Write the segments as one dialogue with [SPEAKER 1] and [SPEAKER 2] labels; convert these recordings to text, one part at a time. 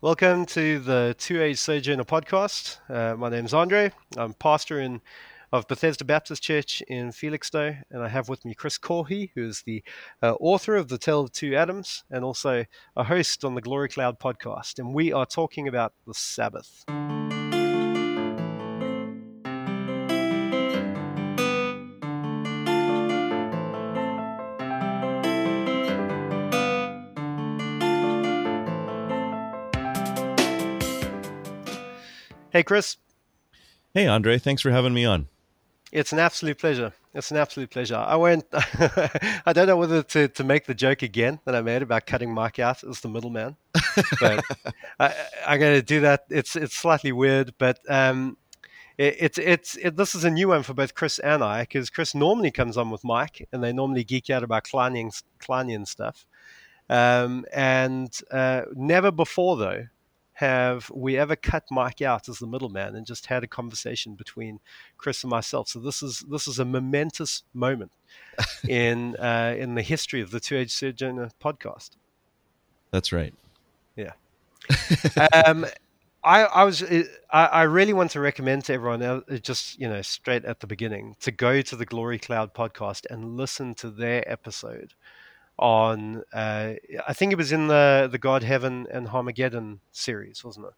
[SPEAKER 1] Welcome to the Two Age Sojourner podcast. Uh, my name is Andre. I'm pastor in of Bethesda Baptist Church in Felixstowe, and I have with me Chris Caughey, who is the uh, author of The Tale of Two Adams and also a host on the Glory Cloud podcast. And we are talking about the Sabbath. Hey, Chris.
[SPEAKER 2] Hey, Andre. Thanks for having me on.
[SPEAKER 1] It's an absolute pleasure. It's an absolute pleasure. I went. I don't know whether to, to make the joke again that I made about cutting Mike out as the middleman, but I, am going to do that. It's it's slightly weird, but um, it, it's it's it, this is a new one for both Chris and I because Chris normally comes on with Mike, and they normally geek out about Klinean Klinean stuff, um, and uh, never before though have we ever cut Mike out as the middleman and just had a conversation between Chris and myself. So this is this is a momentous moment in uh, in the history of the Two Age Sojourner podcast.
[SPEAKER 2] That's right.
[SPEAKER 1] Yeah. um, I, I was uh, I, I really want to recommend to everyone uh, just you know straight at the beginning to go to the Glory Cloud podcast and listen to their episode on uh, I think it was in the the God Heaven and Armageddon series, wasn't it?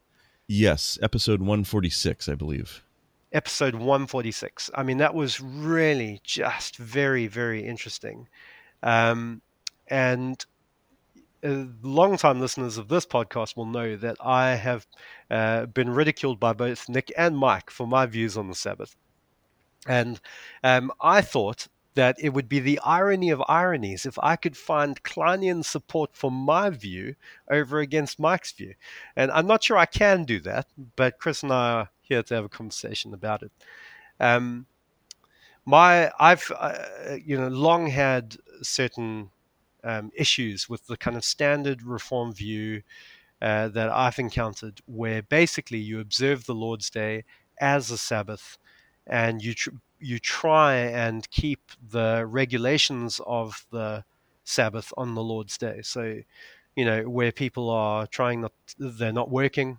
[SPEAKER 2] Yes, episode 146, I believe.
[SPEAKER 1] Episode 146. I mean, that was really just very, very interesting. Um, and uh, long-time listeners of this podcast will know that I have uh, been ridiculed by both Nick and Mike for my views on the Sabbath. And um, I thought that it would be the irony of ironies if I could find Klinean support for my view over against Mike's view. And I'm not sure I can do that, but Chris and I are here to have a conversation about it. Um, my, I've, uh, you know, long had certain um, issues with the kind of standard reform view uh, that I've encountered, where basically you observe the Lord's Day as a Sabbath, and you tr- you try and keep the regulations of the Sabbath on the Lord's day. So, you know, where people are trying not, they're not working,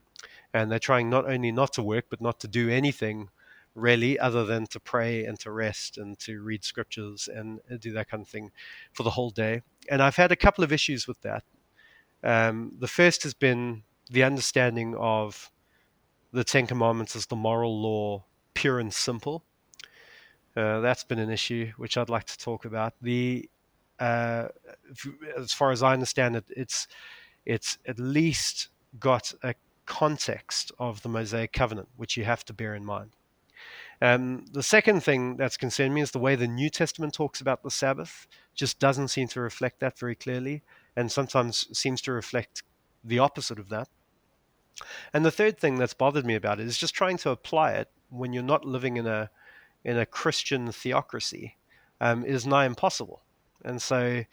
[SPEAKER 1] and they're trying not only not to work, but not to do anything really other than to pray and to rest and to read scriptures and do that kind of thing for the whole day. And I've had a couple of issues with that. Um, the first has been the understanding of the Ten Commandments as the moral law, pure and simple. Uh, that's been an issue which I'd like to talk about. The uh, as far as I understand it, it's it's at least got a context of the Mosaic covenant, which you have to bear in mind. Um, the second thing that's concerned me is the way the New Testament talks about the Sabbath. Just doesn't seem to reflect that very clearly, and sometimes seems to reflect the opposite of that. And the third thing that's bothered me about it is just trying to apply it when you're not living in a in a Christian theocracy um, is nigh impossible. And so,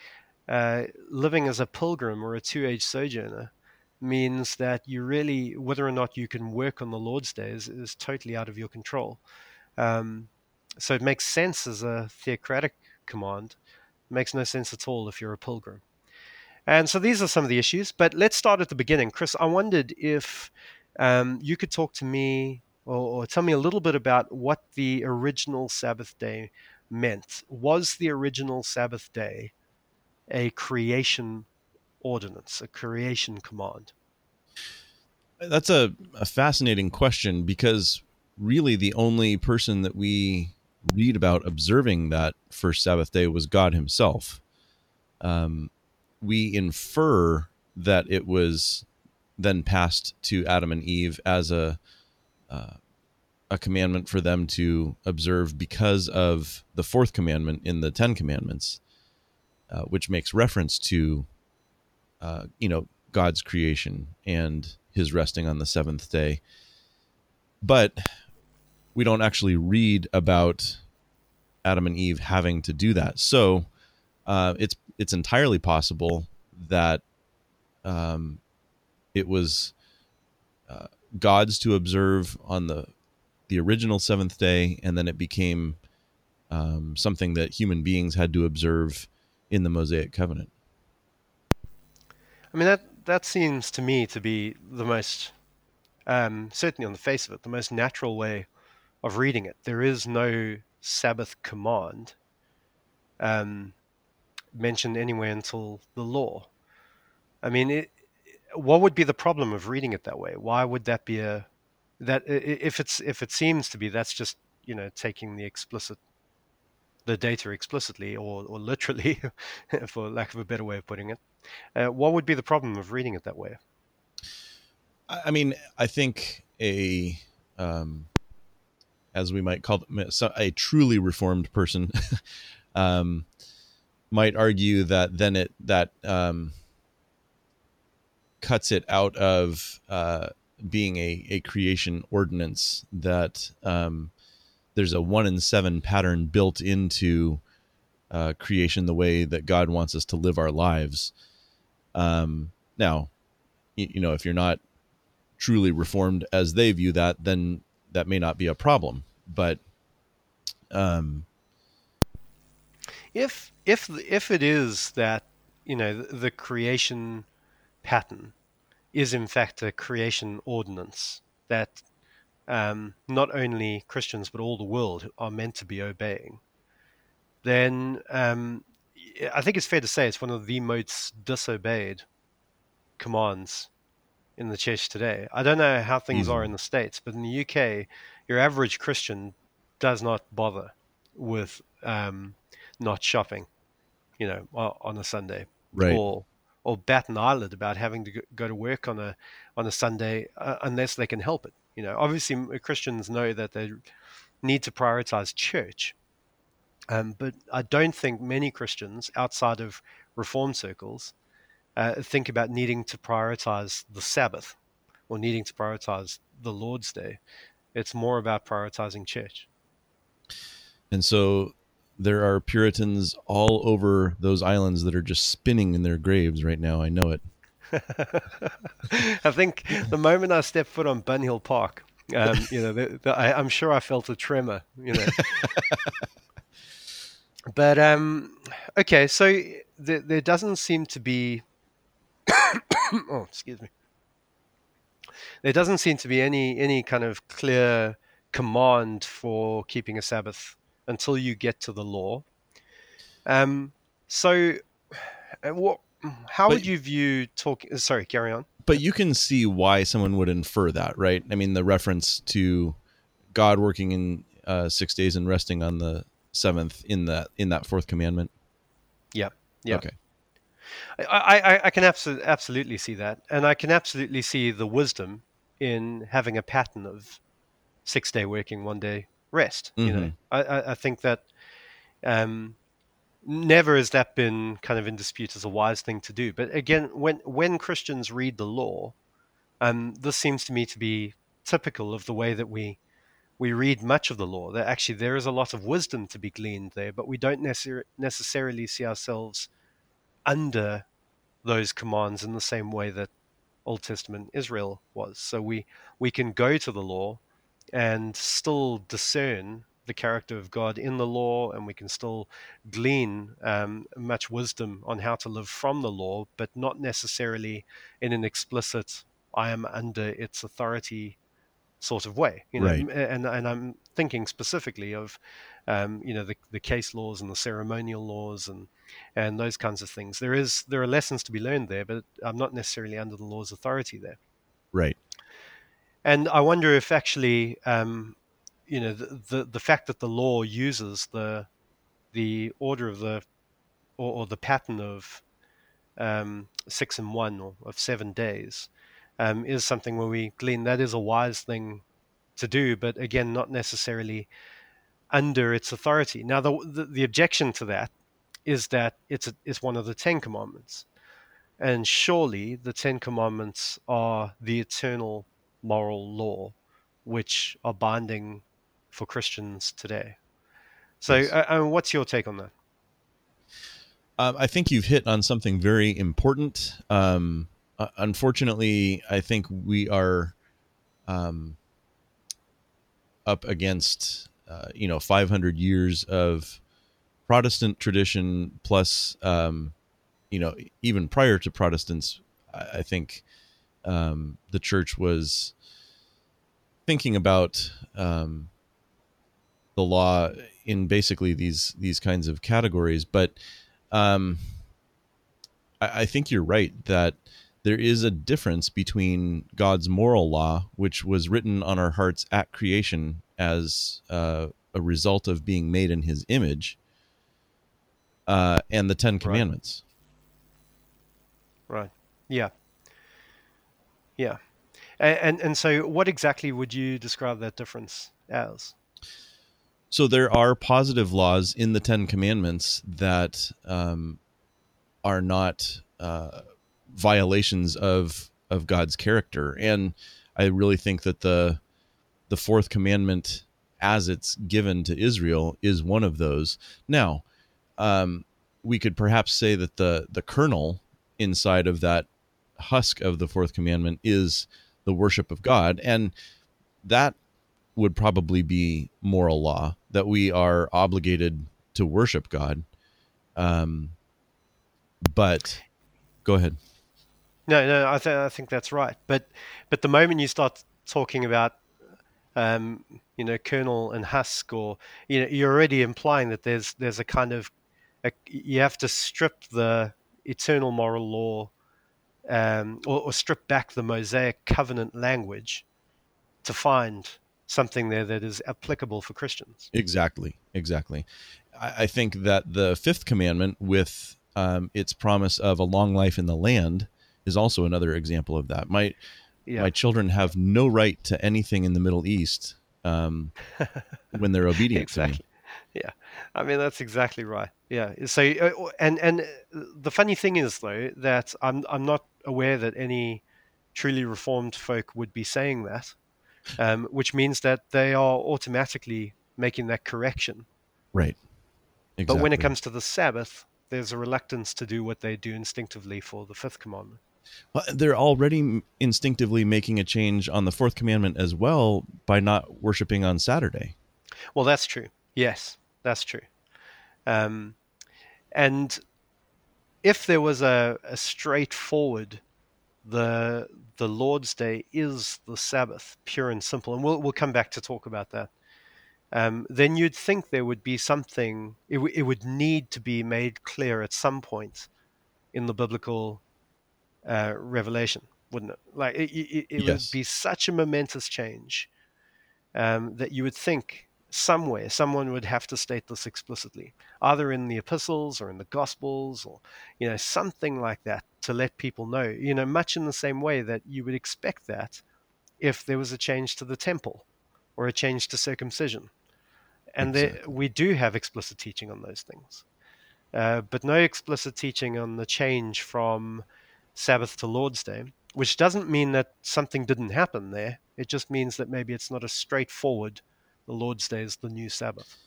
[SPEAKER 1] uh, living as a pilgrim or a two age sojourner means that you really, whether or not you can work on the Lord's Day, is, is totally out of your control. Um, so, it makes sense as a theocratic command, it makes no sense at all if you're a pilgrim. And so, these are some of the issues. But let's start at the beginning. Chris, I wondered if um, you could talk to me or, or tell me a little bit about what the original Sabbath day meant. Was the original Sabbath day a creation ordinance, a creation command?
[SPEAKER 2] That's a, a, fascinating question because really the only person that we read about observing that first Sabbath day was God Himself. Um, we infer that it was then passed to Adam and Eve as a uh, a commandment for them to observe because of the fourth commandment in the Ten Commandments, uh, which makes reference to, uh, you know, God's creation and His resting on the seventh day. But we don't actually read about Adam and Eve having to do that. So uh, it's it's entirely possible that um, it was uh, God's to observe on the the original seventh day, and then it became um, something that human beings had to observe in the Mosaic covenant.
[SPEAKER 1] I mean that that seems to me to be the most, um, certainly on the face of it, the most natural way of reading it. There is no Sabbath command um, mentioned anywhere until the law. I mean, it, what would be the problem of reading it that way? Why would that be a that if it's if it seems to be that's just you know taking the explicit the data explicitly or, or literally, for lack of a better way of putting it. Uh, what would be the problem of reading it that way?
[SPEAKER 2] I mean, I think a, um, as we might call them, a truly reformed person um, might argue that then it that um, cuts it out of uh, being a, a creation ordinance that um, there's a one in seven pattern built into uh, creation the way that God wants us to live our lives. Um, now, you, you know, if you're not truly reformed as they view that, then that may not be a problem. But um,
[SPEAKER 1] if if if it is that you know the, the creation pattern is in fact a creation ordinance that um, not only Christians but all the world are meant to be obeying, then um, I think it's fair to say it's one of the most disobeyed commands in the church today. I don't know how things are in the States, but in the UK, your average Christian does not bother with um, not shopping, you know, on a Sunday.
[SPEAKER 2] Right.
[SPEAKER 1] Or or bat an eyelid about having to go to work on a on a Sunday uh, unless they can help it. You know, obviously Christians know that they need to prioritize church, um, but I don't think many Christians outside of Reformed circles uh, think about needing to prioritize the Sabbath or needing to prioritize the Lord's Day. It's more about prioritizing church.
[SPEAKER 2] And so there are Puritans all over those islands that are just spinning in their graves right now. I know it.
[SPEAKER 1] I think the moment I stepped foot on Bunhill Park, um, you know, the, the, I, am sure I felt a tremor. You know. but um, okay, so there, there doesn't seem to be. oh, excuse me. There doesn't seem to be any any kind of clear command for keeping a Sabbath until you get to the law. Um, so, uh, what how but, would you view talking? Sorry, carry on.
[SPEAKER 2] But you can see why someone would infer that, right? I mean, the reference to God working in uh, six days and resting on the seventh in that in that fourth commandment.
[SPEAKER 1] Yeah. Yeah.
[SPEAKER 2] Okay.
[SPEAKER 1] I, I, I can absolutely absolutely see that, and I can absolutely see the wisdom in having a pattern of six day working, one day rest. Mm-hmm. You know, mm-hmm. I, I think that um, never has that been kind of in dispute as a wise thing to do. But again, when when Christians read the law, um, this seems to me to be typical of the way that we we read much of the law. That actually there is a lot of wisdom to be gleaned there, but we don't necessar- necessarily see ourselves under those commands in the same way that Old Testament Israel was. So we we can go to the law and still discern the character of God in the law, and we can still glean um, much wisdom on how to live from the law, but not necessarily in an explicit "I am under its authority" sort of way. You know,
[SPEAKER 2] right.
[SPEAKER 1] and and I'm thinking specifically of, um, you know, the the case laws and the ceremonial laws and and those kinds of things. There is there are lessons to be learned there, but I'm not necessarily under the law's authority there.
[SPEAKER 2] Right.
[SPEAKER 1] And I wonder if actually um, you know the, the, the fact that the law uses the the order of the or, or the pattern of um, six and one or of seven days um, is something where we glean that is a wise thing to do, but again, not necessarily under its authority. Now, the the, the objection to that is that it's a, it's one of the Ten Commandments, and surely the Ten Commandments are the eternal moral law, which are binding for Christians today. So, yes. uh, uh, what's your take on that?
[SPEAKER 2] Um, I think you've hit on something very important. Um, uh, unfortunately, I think we are um, up against uh, you know 500 years of Protestant tradition plus um, you know even prior to Protestants I, I think um, the church was thinking about um, the law in basically these these kinds of categories. But um, I, I think you're right that there is a difference between God's moral law, which was written on our hearts at creation as uh, a result of being made in His image, uh, and the Ten Commandments.
[SPEAKER 1] Right. Yeah. Yeah. And, and so, what exactly would you describe that difference as?
[SPEAKER 2] So there are positive laws in the Ten Commandments that um, are not uh, violations of of God's character, and I really think that the the fourth commandment, as it's given to Israel, is one of those. Now, um, we could perhaps say that the the kernel inside of that husk of the fourth commandment is the worship of God, and that would probably be moral law that we are obligated to worship God. Um, but go ahead.
[SPEAKER 1] No, no, I, th- I think that's right. But but the moment you start talking about, um, you know, kernel and husk, or you know, you're already implying that there's there's a kind of a, you have to strip the eternal moral law, um, or, or strip back the Mosaic covenant language to find something there that is applicable for Christians.
[SPEAKER 2] Exactly, exactly. I, I think that the fifth commandment, with um, its promise of a long life in the land, is also another example of that. My yeah. my children have no right to anything in the Middle East um, when they're obedient
[SPEAKER 1] exactly. Yeah, I mean that's exactly right. Yeah. So uh, and and the funny thing is though that I'm I'm not aware that any truly reformed folk would be saying that um, which means that they are automatically making that correction.
[SPEAKER 2] Right.
[SPEAKER 1] Exactly. But when it comes to the Sabbath, there's a reluctance to do what they do instinctively for the fifth commandment.
[SPEAKER 2] Well, they're already instinctively making a change on the fourth commandment as well by not worshiping on Saturday.
[SPEAKER 1] Well, that's true. Yes, that's true. Um, and if there was a, a straightforward the the Lord's Day is the Sabbath, pure and simple, and we'll we'll come back to talk about that. Um, then you'd think there would be something. It, w- it would need to be made clear at some point in the biblical uh, revelation, wouldn't it? Like it, it, it yes. would be such a momentous change um, that you would think somewhere someone would have to state this explicitly either in the epistles or in the gospels or you know something like that to let people know you know much in the same way that you would expect that if there was a change to the temple or a change to circumcision and exactly. there, we do have explicit teaching on those things uh, but no explicit teaching on the change from sabbath to lord's day which doesn't mean that something didn't happen there it just means that maybe it's not a straightforward the Lord's Day is the new Sabbath.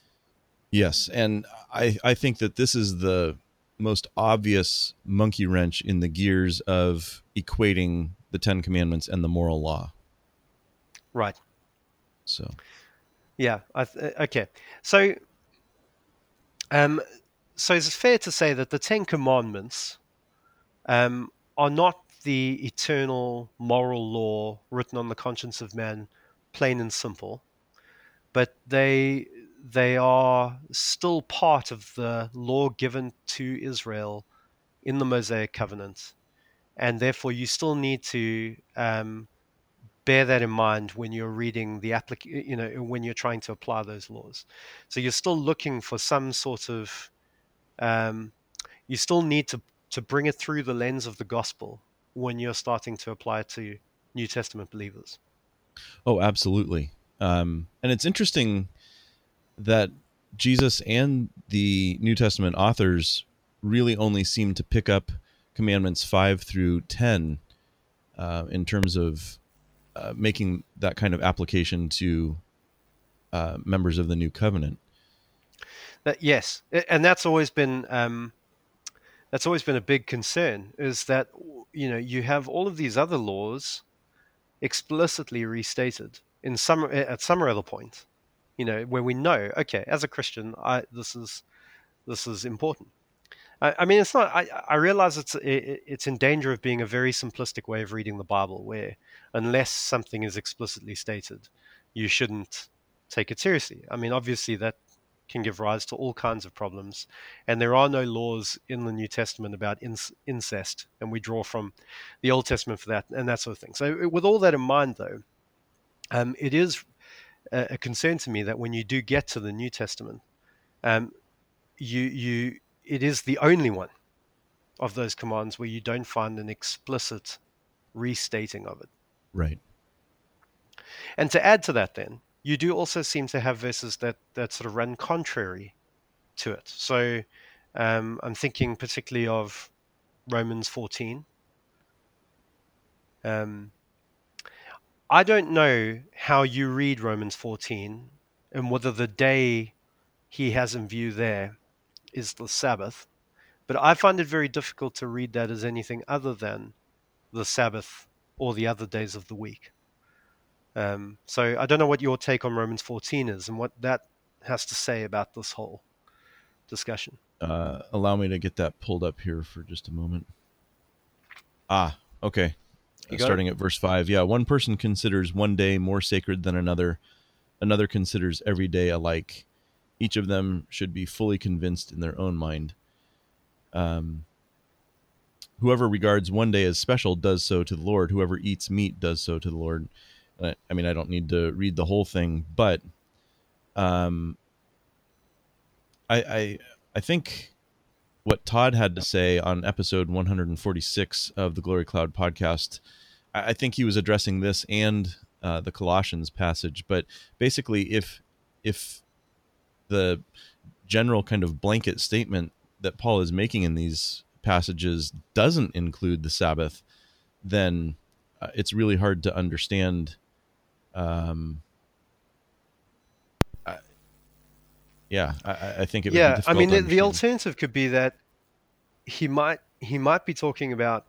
[SPEAKER 2] Yes, and I I think that this is the most obvious monkey wrench in the gears of equating the Ten Commandments and the moral law.
[SPEAKER 1] Right.
[SPEAKER 2] So.
[SPEAKER 1] Yeah. Th- okay. So. Um. So it's fair to say that the Ten Commandments, um, are not the eternal moral law written on the conscience of man, plain and simple but they they are still part of the law given to Israel in the Mosaic covenant, and therefore you still need to um, bear that in mind when you're reading the applic- you know when you're trying to apply those laws. So you're still looking for some sort of um, you still need to to bring it through the lens of the gospel when you're starting to apply it to New Testament believers.
[SPEAKER 2] Oh, absolutely. Um, and it's interesting that Jesus and the New Testament authors really only seem to pick up commandments 5 through 10 uh, in terms of uh, making that kind of application to uh, members of the new covenant.
[SPEAKER 1] That, yes, and that's always been um, that's always been a big concern. Is that you know you have all of these other laws explicitly restated, in some at some other point, you know, where we know, okay, as a Christian, I, this is this is important. I, I mean, it's not. I, I realize it's it, it's in danger of being a very simplistic way of reading the Bible, where unless something is explicitly stated, you shouldn't take it seriously. I mean, obviously that can give rise to all kinds of problems, and there are no laws in the New Testament about incest, and we draw from the Old Testament for that and that sort of thing. So, with all that in mind, though, um, it is a, a, concern to me that when you do get to the New Testament, um, you you it is the only one of those commands where you don't find an explicit restating of it.
[SPEAKER 2] Right.
[SPEAKER 1] And to add to that, then, you do also seem to have verses that, that sort of run contrary to it. So um, I'm thinking particularly of Romans 14. Um, I don't know how you read Romans 14 and whether the day he has in view there is the Sabbath. But I find it very difficult to read that as anything other than the Sabbath or the other days of the week. Um, so I don't know what your take on Romans 14 is and what that has to say about this whole discussion.
[SPEAKER 2] Uh, allow me to get that pulled up here for just a moment. Ah, okay. Starting it? at verse 5. Yeah, one person considers one day more sacred than another, another considers every day alike each of them should be fully convinced in their own mind. Um, whoever regards one day as special does so to the Lord. Whoever eats meat does so to the Lord. I, I mean, I don't need to read the whole thing, but um, I, I I think what Todd had to say on episode 146 of the Glory Cloud podcast, I, think he was addressing this and uh, the Colossians passage. But basically, if if the general kind of blanket statement that Paul is making in these passages doesn't include the Sabbath, then uh, it's really hard to understand. Um, I, yeah, I, I, think it. Would be.
[SPEAKER 1] Yeah, I mean, the, the alternative could be that he might he might be talking about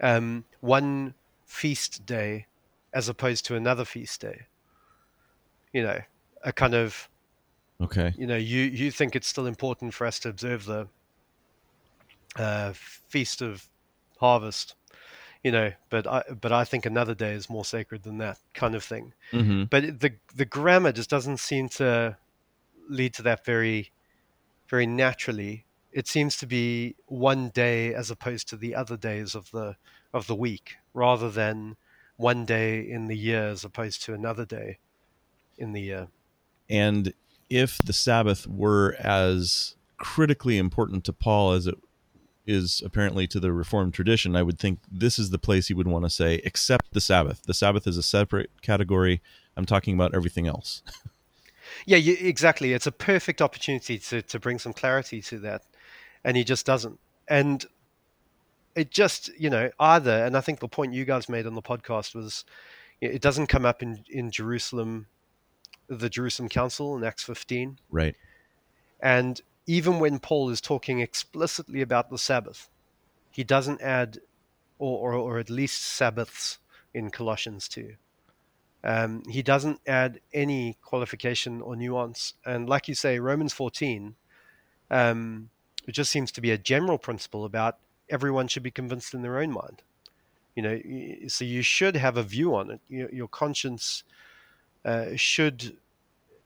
[SPEAKER 1] um, one feast day as opposed to another feast day. You know, a kind of
[SPEAKER 2] Okay.
[SPEAKER 1] You know, you you think it's still important for us to observe the uh, feast of harvest, you know, but I but I think another day is more sacred than that kind of thing.
[SPEAKER 2] Mm-hmm.
[SPEAKER 1] But the the grammar just doesn't seem to lead to that very very naturally. It seems to be one day as opposed to the other days of the of the week, rather than one day in the year as opposed to another day in the year.
[SPEAKER 2] And if the Sabbath were as critically important to Paul as it is apparently to the Reformed tradition, I would think this is the place he would want to say, except the Sabbath. The Sabbath is a separate category. I'm talking about everything else.
[SPEAKER 1] yeah, you, exactly. It's a perfect opportunity to, to bring some clarity to that. And he just doesn't. And it just, you know, either, and I think the point you guys made on the podcast was it doesn't come up in, in Jerusalem the Jerusalem Council in Acts 15.
[SPEAKER 2] Right.
[SPEAKER 1] And even when Paul is talking explicitly about the Sabbath, he doesn't add, or, or, or at least Sabbaths in Colossians 2. Um, he doesn't add any qualification or nuance. And like you say, Romans 14, um, it just seems to be a general principle about everyone should be convinced in their own mind. You know, so you should have a view on it. Your, your conscience uh, should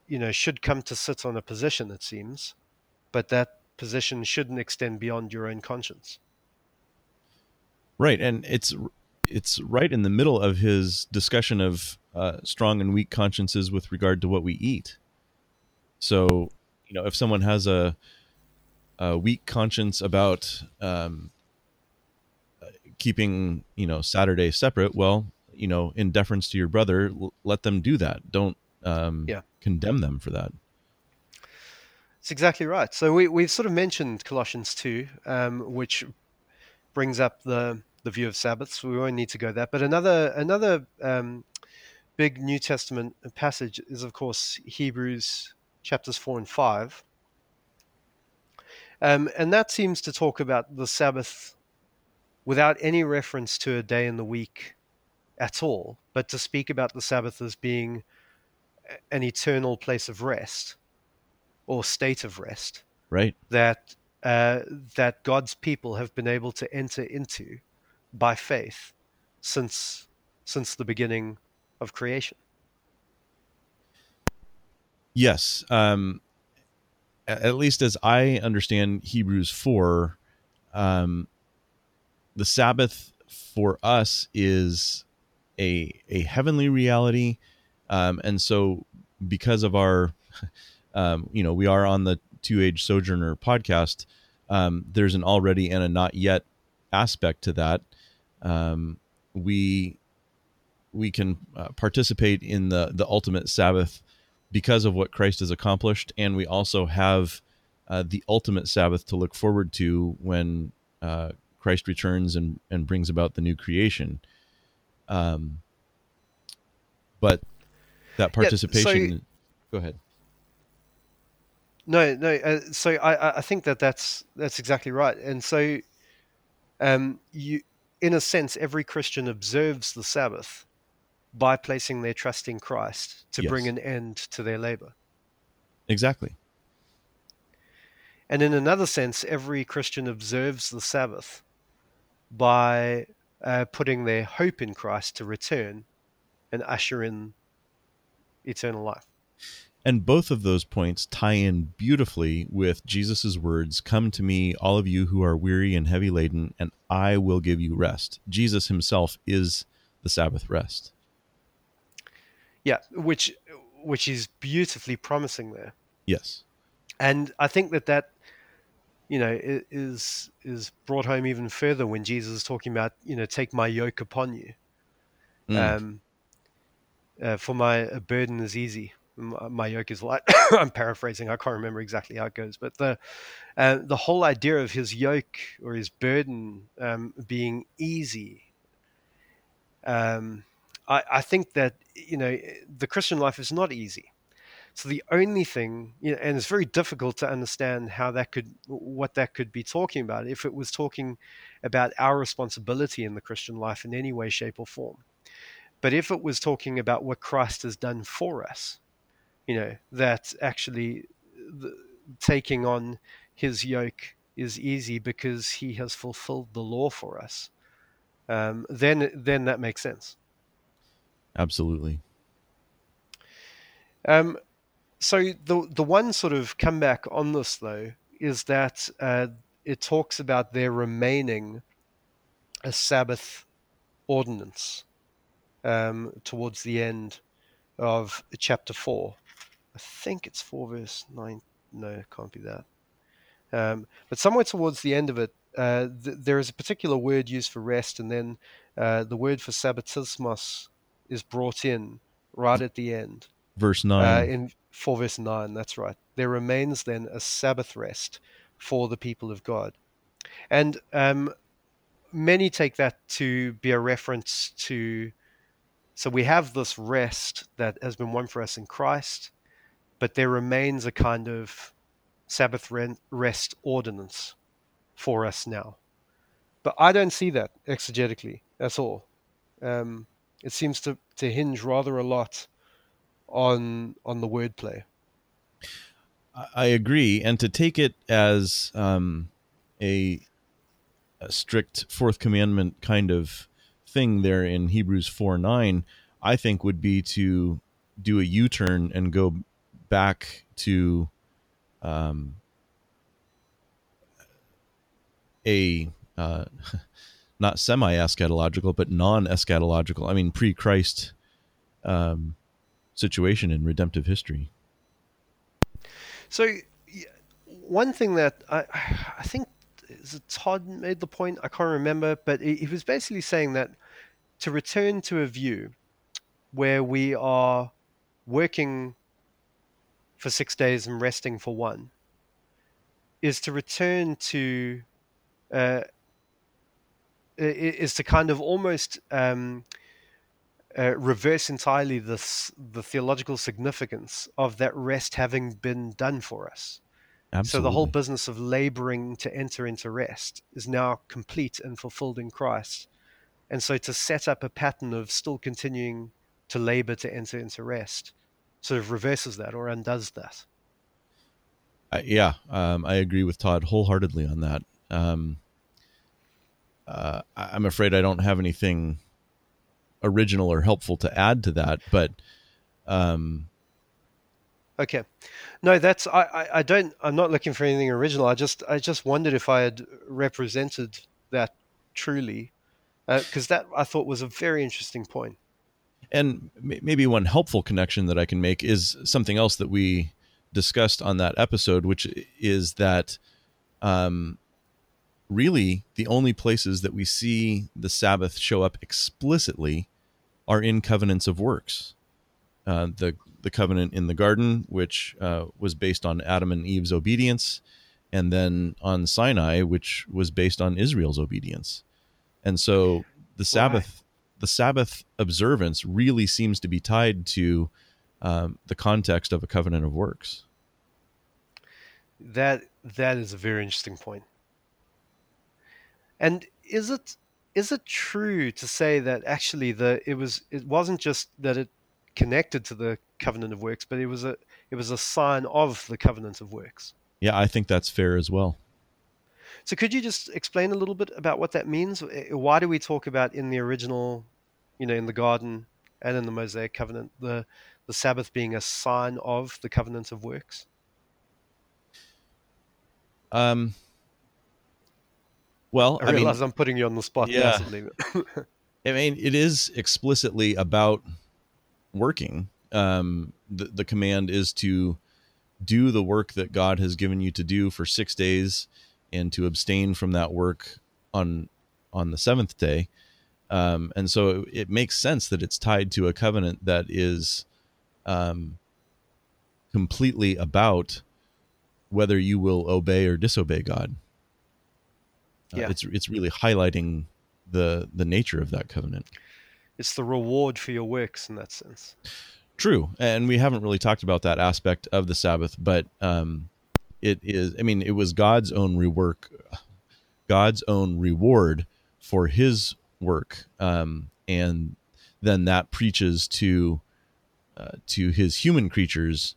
[SPEAKER 1] you know should come to sit on a position it seems but that position shouldn't extend beyond your own conscience
[SPEAKER 2] right and it's it's right in the middle of his discussion of uh, strong and weak consciences with regard to what we eat so you know if someone has a, a weak conscience about um, keeping you know saturday separate well you know in deference to your brother l- let them do that don't um,
[SPEAKER 1] yeah.
[SPEAKER 2] condemn them for that.
[SPEAKER 1] That's exactly right. So we, we've sort of mentioned Colossians 2, um, which brings up the, the view of Sabbaths. We won't need to go there. But another, another um, big New Testament passage is, of course, Hebrews chapters 4 and 5. Um, and that seems to talk about the Sabbath without any reference to a day in the week at all, but to speak about the Sabbath as being an eternal place of rest or state of rest.
[SPEAKER 2] Right.
[SPEAKER 1] That uh, that God's people have been able to enter into by faith since since the beginning of creation.
[SPEAKER 2] Yes, um, at least as I understand Hebrews four, um, the Sabbath for us is a a heavenly reality, um, and so because of our, um, you know, we are on the Two Age Sojourner podcast. Um, there's an already and a not yet aspect to that. Um, we we can uh, participate in the the ultimate Sabbath because of what Christ has accomplished, and we also have uh, the ultimate Sabbath to look forward to when uh, Christ returns and and brings about the new creation. Um, but that participation. Yeah, so, go ahead.
[SPEAKER 1] No, no. Uh, so I, I think that that's that's exactly right. And so, um, you, in a sense, every Christian observes the Sabbath by placing their trust in Christ to yes. bring an end to their labor.
[SPEAKER 2] Exactly.
[SPEAKER 1] And in another sense, every Christian observes the Sabbath by uh, putting their hope in Christ to return and usher in eternal life.
[SPEAKER 2] And both of those points tie in beautifully with Jesus' words Come to me, all of you who are weary and heavy laden, and I will give you rest. Jesus himself is the Sabbath rest.
[SPEAKER 1] Yeah, which which is beautifully promising there.
[SPEAKER 2] Yes.
[SPEAKER 1] And I think that that you know is is brought home even further when Jesus is talking about you know take my yoke upon you. Mm. Um, uh, for my burden is easy my yoke is light. I'm paraphrasing. I can't remember exactly how it goes, but the uh, the whole idea of his yoke or his burden um, being easy. Um, I, I think that you know the Christian life is not easy. So the only thing, you know, and it's very difficult to understand how that could, what that could be talking about, if it was talking about our responsibility in the Christian life in any way, shape, or form. But if it was talking about what Christ has done for us, you know that actually the, taking on his yoke is easy because he has fulfilled the law for us um, then then that makes sense
[SPEAKER 2] absolutely
[SPEAKER 1] um, so the the one sort of comeback on this though is that uh, it talks about there remaining a Sabbath ordinance um, towards the end of chapter four, I think it's 4 verse 9. No, it can't be that. Um, but somewhere towards the end of it, uh, th- there is a particular word used for rest, and then uh, the word for sabbatismos is brought in right at the end.
[SPEAKER 2] Verse 9.
[SPEAKER 1] Uh, in 4 verse 9, that's right. There remains then a Sabbath rest for the people of God. And um, many take that to be a reference to. So we have this rest that has been won for us in Christ but there remains a kind of Sabbath rest ordinance for us now. But I don't see that exegetically at all. Um, it seems to, to hinge rather a lot on on the wordplay.
[SPEAKER 2] I agree, and to take it as um, a, a, strict fourth commandment kind of thing there in Hebrews four nine, I think would be to do a U turn and go back to um, a uh, not semi eschatological, but non eschatological, I mean, pre Christ um, situation in redemptive history.
[SPEAKER 1] So, one thing that I, I think Todd made the point, I can't remember, but he was basically saying that to return to a view where we are working for six days and resting for one is to return to uh, is to kind of almost um, uh, reverse entirely this the theological significance of that rest having been done for us. Absolutely. So the whole business of laboring to enter into rest is now complete and fulfilled in Christ. And so to set up a pattern of still continuing to labor to enter into rest sort of reverses that or undoes that.
[SPEAKER 2] I, yeah, um, I agree with Todd wholeheartedly on that. Um, uh, I'm afraid I don't have anything original or helpful to add to that, but um,
[SPEAKER 1] okay, no, that's I, I, don't I'm not looking for anything original. I just I just wondered if I had represented that truly, because uh, that I thought was a very interesting point.
[SPEAKER 2] And maybe one helpful connection that I can make is something else that we discussed on that episode, which is that um, really the only places that we see the Sabbath show up explicitly are in covenants of works. Uh, the the covenant in the garden, which uh, was based on Adam and Eve's obedience, and then on Sinai, which was based on Israel's obedience. And so the Sabbath, the Sabbath observance really seems to be tied to um, the context of a covenant of works.
[SPEAKER 1] That that is a very interesting point. And is it is it true to say that actually the it was it wasn't just that it connected to the covenant of works, but it was a it was a sign of the covenant of works?
[SPEAKER 2] Yeah, I think that's fair as well.
[SPEAKER 1] So could you just explain a little bit about what that means? Why do we talk about in the original, you know, in the garden and in the Mosaic covenant, the the Sabbath being a sign of the covenant of works?
[SPEAKER 2] Um, well,
[SPEAKER 1] I, I realize mean, I'm putting you on the spot.
[SPEAKER 2] Yeah. I mean, it is explicitly about working. Um, the, the command is to do the work that God has given you to do for six days and to abstain from that work on on the seventh day. Um, and so it, it, makes sense that it's tied to a covenant that is um, completely about whether you will obey or disobey God. Uh, yeah. it's it's really highlighting the the nature of that covenant.
[SPEAKER 1] It's the reward for your works in that sense.
[SPEAKER 2] True, and we haven't really talked about that aspect of the Sabbath, but um, it is. I mean, it was God's own rework, God's own reward for His work, um, and then that preaches to uh, to His human creatures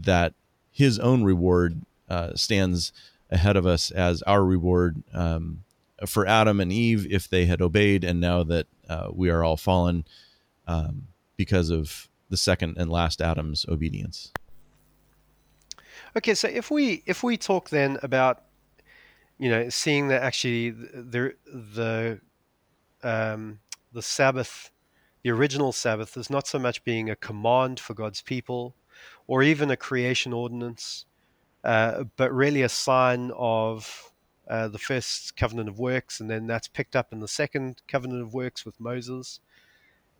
[SPEAKER 2] that his own reward uh, stands ahead of us as our reward um, for Adam and Eve if they had obeyed, and now that uh, we are all fallen um, because of the second and last Adam's obedience.
[SPEAKER 1] Okay, so if we if we talk then about you know seeing that actually the the um, the Sabbath, the original Sabbath, is not so much being a command for God's people, or even a creation ordinance, uh, but really a sign of uh, the first covenant of works, and then that's picked up in the second covenant of works with Moses.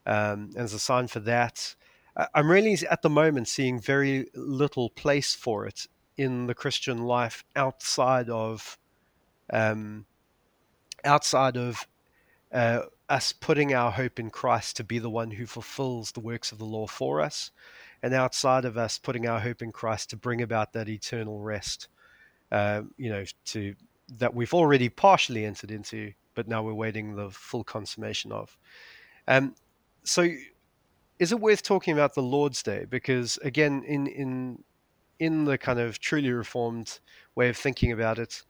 [SPEAKER 1] Um, as a sign for that, I'm really at the moment seeing very little place for it in the Christian life outside of um, outside of uh, us putting our hope in Christ to be the one who fulfills the works of the law for us, and outside of us putting our hope in Christ to bring about that eternal rest, uh, you know, to that we've already partially entered into, but now we're waiting the full consummation of. Um, so, is it worth talking about the Lord's Day? Because again, in in in the kind of truly reformed way of thinking about it,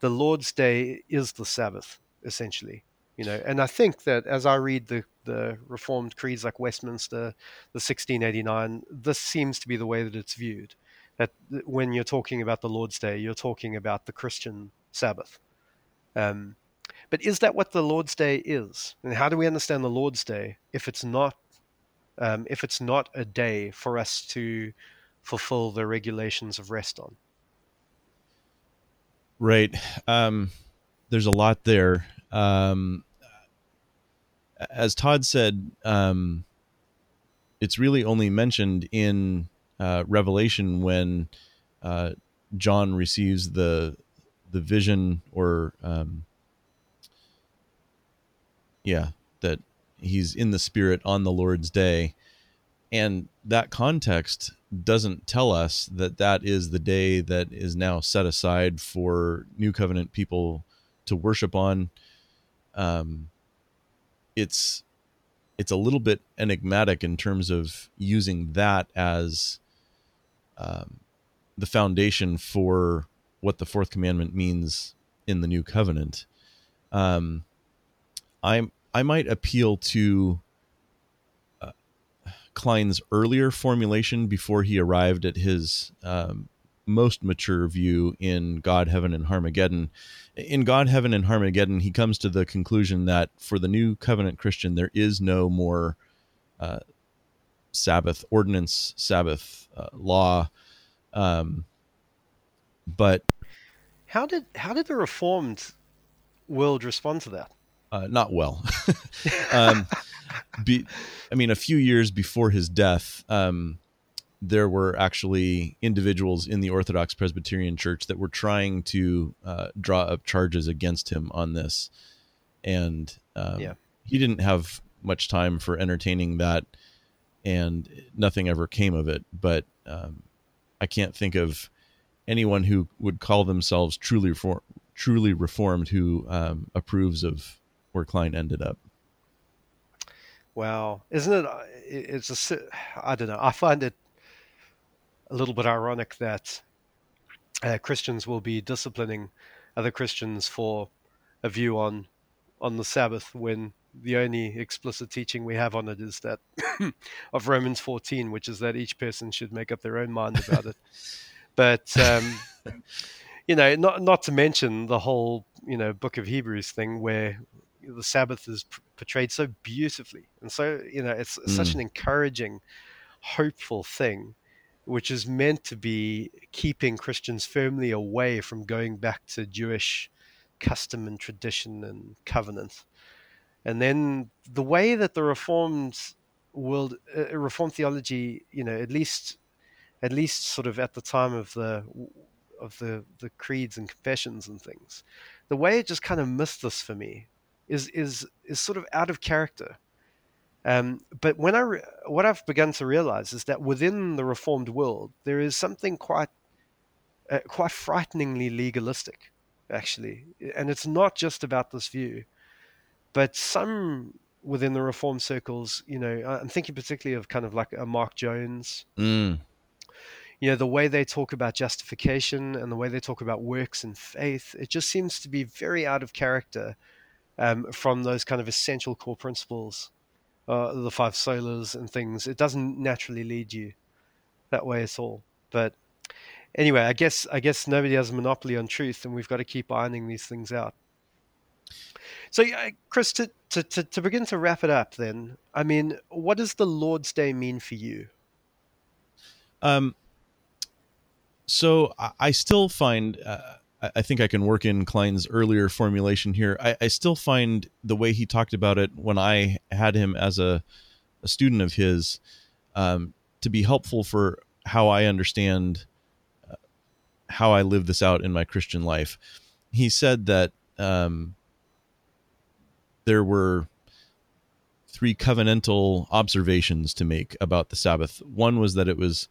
[SPEAKER 1] the Lord's Day is the Sabbath essentially you know and i think that as i read the the reformed creeds like westminster the 1689 this seems to be the way that it's viewed. That when you're talking about the lord's day you're talking about the christian sabbath. Um, but is that what the lord's day is? And how do we understand the lord's day if it's not um, if it's not a day for us to fulfill the regulations of rest on?
[SPEAKER 2] Right. Um, there's a lot there. Um, as Todd said, um, it's really only mentioned in uh, Revelation when uh, John receives the the vision, or um, yeah, that he's in the Spirit on the Lord's day, and that context doesn't tell us that that is the day that is now set aside for New Covenant people to worship on. Um, it's it's a little bit enigmatic in terms of using that as um, the foundation for what the fourth commandment means in the new covenant. Um, I I might appeal to uh, Kline's earlier formulation before he arrived at his um, most mature view in God, Heaven, and Harmageddon. In God, Heaven, and Har Magedon, he comes to the conclusion that for the new covenant Christian, there is no more uh, Sabbath ordinance, Sabbath uh, law. Um, but
[SPEAKER 1] how did how did the Reformed world respond to that?
[SPEAKER 2] Uh, not well. um, be, I mean, a few years before his death, um, there were actually individuals in the Orthodox Presbyterian Church that were trying to uh, draw up charges against him on this, and um, yeah. he didn't have much time for entertaining that, and nothing ever came of it. But um, I can't think of anyone who would call themselves truly reform, truly reformed who um, approves of where Kline ended up.
[SPEAKER 1] Wow, isn't it? Uh, it's a. I don't know. I find it a little bit ironic that uh, Christians will be disciplining other Christians for a view on on the Sabbath when the only explicit teaching we have on it is that of Romans 14, which is that each person should make up their own mind about it. But um, you know, not not to mention the whole you know Book of Hebrews thing where the Sabbath is portrayed so beautifully, and so you know it's mm. such an encouraging, hopeful thing which is meant to be keeping Christians firmly away from going back to Jewish custom and tradition and covenant. And then the way that the Reformed world, uh, Reformed theology, you know, at least, at least sort of at the time of the of the the creeds and confessions and things, the way it just kind of missed this for me is is is sort of out of character. Um, but when I re- what I've begun to realize is that within the reformed world there is something quite uh, quite frighteningly legalistic, actually, and it's not just about this view, but some within the reformed circles, you know, I'm thinking particularly of kind of like a Mark Jones.
[SPEAKER 2] Mm.
[SPEAKER 1] You know, the way they talk about justification and the way they talk about works and faith, it just seems to be very out of character um, from those kind of essential core principles uh, the five solas and things, it doesn't naturally lead you that way at all. But anyway, I guess I guess nobody has a monopoly on truth, and we've got to keep ironing these things out. So, Chris, to, to, to, to begin to wrap it up, then, I mean, what does the Lord's Day mean for you?
[SPEAKER 2] Um, so I still find uh, I think I can work in Kline's earlier formulation here. I, I, still find the way he talked about it when I had him as a, a student of his um, to be helpful for how I understand uh, how I live this out in my Christian life. He said that um, there were three covenantal observations to make about the Sabbath. One was that it was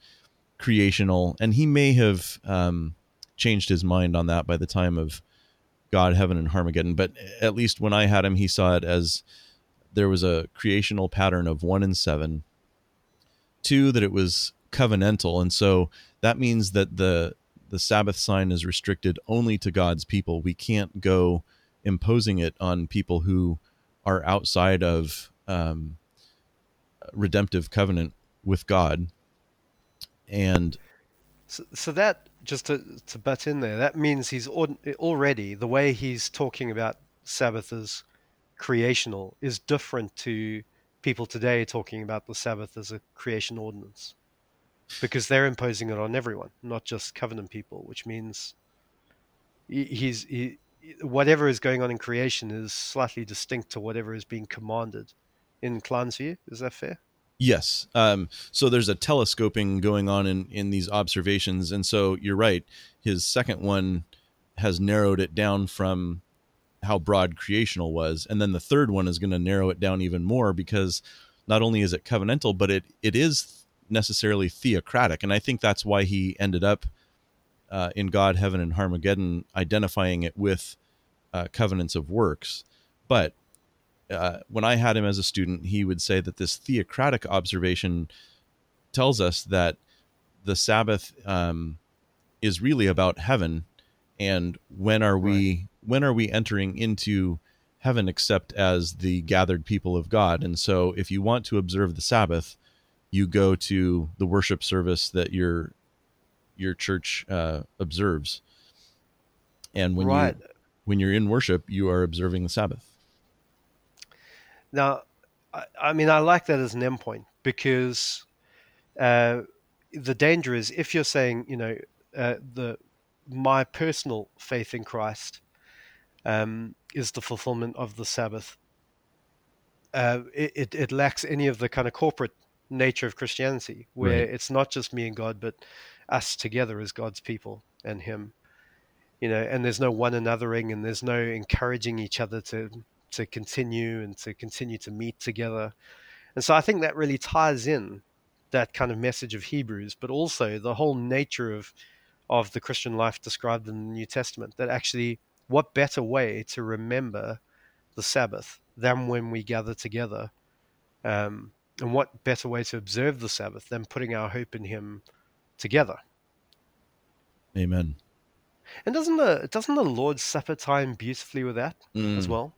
[SPEAKER 2] creational, and he may have. Um, changed his mind on that by the time of God, Heaven, and Har Magedon. But at least when I had him, he saw it as there was a creational pattern of one and seven. Two, that it was covenantal, and so that means that the the Sabbath sign is restricted only to God's people. We can't go imposing it on people who are outside of um, redemptive covenant with God. And
[SPEAKER 1] so, so that just to, to butt in there, that means he's already the way he's talking about Sabbath as creational is different to people today talking about the Sabbath as a creation ordinance, because they're imposing it on everyone, not just covenant people. Which means he's he, whatever is going on in creation is slightly distinct to whatever is being commanded in Kline's view. Is that fair?
[SPEAKER 2] Yes. Um, so there's a telescoping going on in, in these observations. And so you're right. His second one has narrowed it down from how broad creational was. And then the third one is going to narrow it down even more because not only is it covenantal, but it, it is necessarily theocratic. And I think that's why he ended up uh, in God, Heaven, and Har Magedon identifying it with uh, covenants of works. But uh, when I had him as a student, he would say that this theocratic observation tells us that the Sabbath um, is really about heaven. And when are we when are we entering into heaven except as the gathered people of God? And so if you want to observe the Sabbath you go to the worship service that your your church uh, observes. And when
[SPEAKER 1] right.
[SPEAKER 2] you when you're in worship you are observing the Sabbath
[SPEAKER 1] Now, I, I mean, I like that as an endpoint because uh, the danger is if you're saying, you know, uh, the my personal faith in Christ um, is the fulfillment of the Sabbath. Uh, it, it, it lacks any of the kind of corporate nature of Christianity, where
[SPEAKER 2] Right.
[SPEAKER 1] it's not just me and God, but us together as God's people and Him. You know, and there's no one anothering, and there's no encouraging each other to to continue and to continue to meet together. And so I think that really ties in that kind of message of Hebrews, but also the whole nature of of the Christian life described in the New Testament. That actually, what better way to remember the Sabbath than when we gather together? Um, and what better way to observe the Sabbath than putting our hope in Him together?
[SPEAKER 2] amen
[SPEAKER 1] And doesn't the doesn't the Lord's Supper tie in beautifully with that as
[SPEAKER 2] Mm,
[SPEAKER 1] well?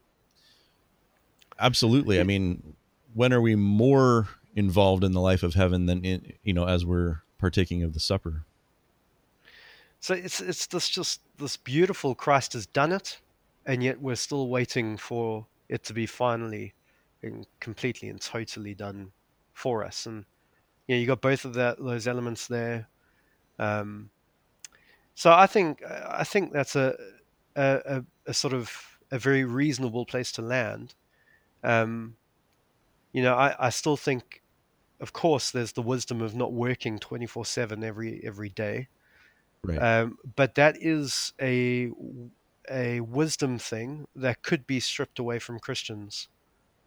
[SPEAKER 2] Absolutely i mean when are we more involved in the life of heaven than in you know as we're partaking of the supper
[SPEAKER 1] So it's it's this just this beautiful Christ has done it, and yet we're still waiting for it to be finally and completely and totally done for us. And yeah, you got both of that those elements there. Um, so I think I think that's a a, a a sort of a very reasonable place to land. Um, you know, I, I still think, of course, there's the wisdom of not working twenty four seven every every day.
[SPEAKER 2] right
[SPEAKER 1] Um, but that is a a wisdom thing that could be stripped away from Christians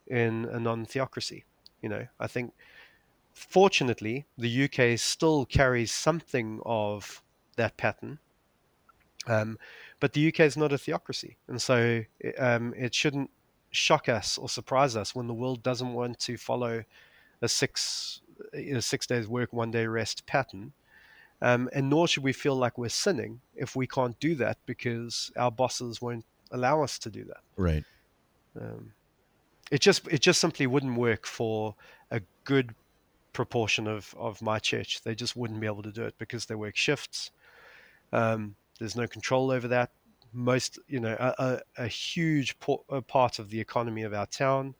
[SPEAKER 1] in a non-theocracy. You know, I think fortunately the UK still carries something of that pattern, um, but the UK is not a theocracy, and so um, it shouldn't shock us or surprise us when the world doesn't want to follow a six a six days work, one day rest pattern. Um, and nor should we feel like we're sinning if we can't do that because our bosses won't allow us to do that.
[SPEAKER 2] right
[SPEAKER 1] Um, it just it just simply wouldn't work for a good proportion of, of my church. They just wouldn't be able to do it because they work shifts. Um, there's no control over that. Most, you know, a, a, huge por- a part of the economy of our town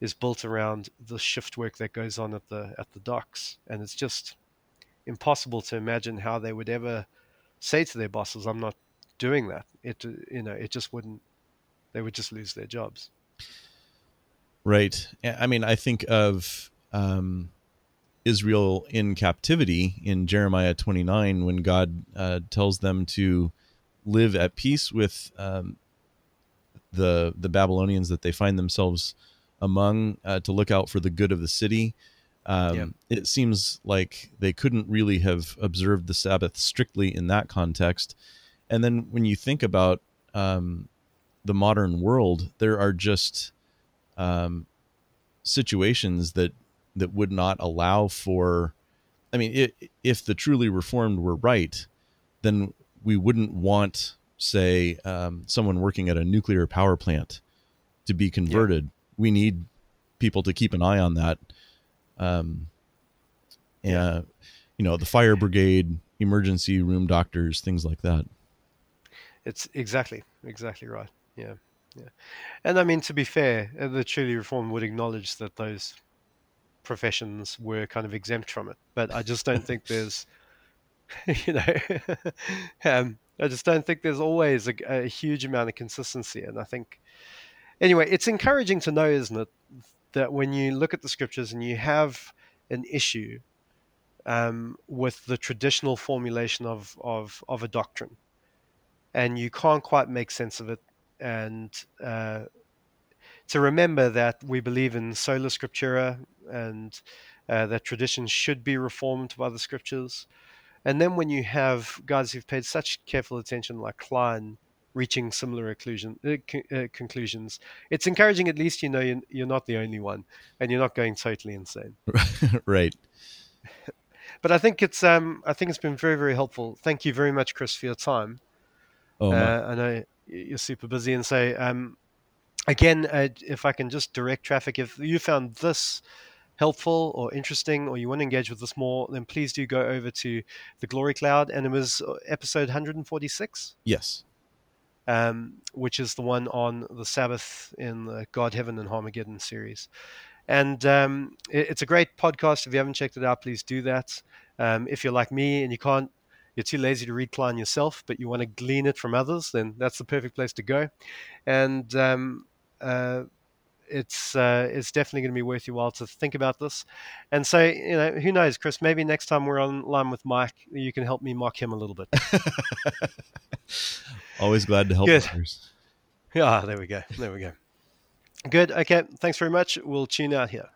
[SPEAKER 1] is built around the shift work that goes on at the at the docks, and it's just impossible to imagine how they would ever say to their bosses, "I'm not doing that." It, you know, it just wouldn't. They would just lose their jobs.
[SPEAKER 2] Right. I mean, I think of um, Israel in captivity in Jeremiah 29 when God uh, tells them to live at peace with um, the the Babylonians that they find themselves among, uh, to look out for the good of the city. Um,
[SPEAKER 1] Yeah.
[SPEAKER 2] It seems like they couldn't really have observed the Sabbath strictly in that context. And then when you think about um, the modern world, there are just um, situations that that would not allow for. I mean, i if the truly reformed were right, then we wouldn't want, say, um, someone working at a nuclear power plant to be converted. We need people to keep an eye on that. Um, yeah, you know, the fire brigade, emergency room doctors, things like that.
[SPEAKER 1] It's exactly, exactly right. Yeah, yeah. And I mean, to be fair, uh, the truly reform would acknowledge that those professions were kind of exempt from it. But I just don't think there's, you know, um, I just don't think there's always a, a huge amount of consistency. And I think, anyway, it's encouraging to know, isn't it, that when you look at the scriptures and you have an issue um, with the traditional formulation of, of, of a doctrine, and you can't quite make sense of it, and uh, to remember that we believe in sola scriptura and uh, that tradition should be reformed by the scriptures. And then when you have guys who've paid such careful attention, like Kline, reaching similar occlusion, uh, uh, conclusions, it's encouraging. At least you know you're, you're not the only one, and you're not going totally insane.
[SPEAKER 2] right.
[SPEAKER 1] but I think it's um, I think it's been very very helpful. Thank you very much, Chris, for your time.
[SPEAKER 2] Oh,
[SPEAKER 1] Uh, I know you're super busy, and so um, again, uh, if I can just direct traffic, if you found this helpful or interesting, or you want to engage with this more, then please do go over to the Glory Cloud, and it was uh, episode 146,
[SPEAKER 2] yes.
[SPEAKER 1] um, which is the one on the Sabbath in the God, Heaven, and Armageddon series. And um, it, it's a great podcast. If you haven't checked it out, please do that. Um, if you're like me and you can't, you're too lazy to read Kline yourself, but you want to glean it from others, then that's the perfect place to go. And um, uh, it's uh, it's definitely going to be worth your while to think about this. And so, you know, who knows, Chris? Maybe next time we're online with Mike, you can help me mock him a little bit.
[SPEAKER 2] Always glad to help
[SPEAKER 1] Good.
[SPEAKER 2] others.
[SPEAKER 1] yeah, there we go. There we go. Good. Okay. Thanks very much. We'll tune out here.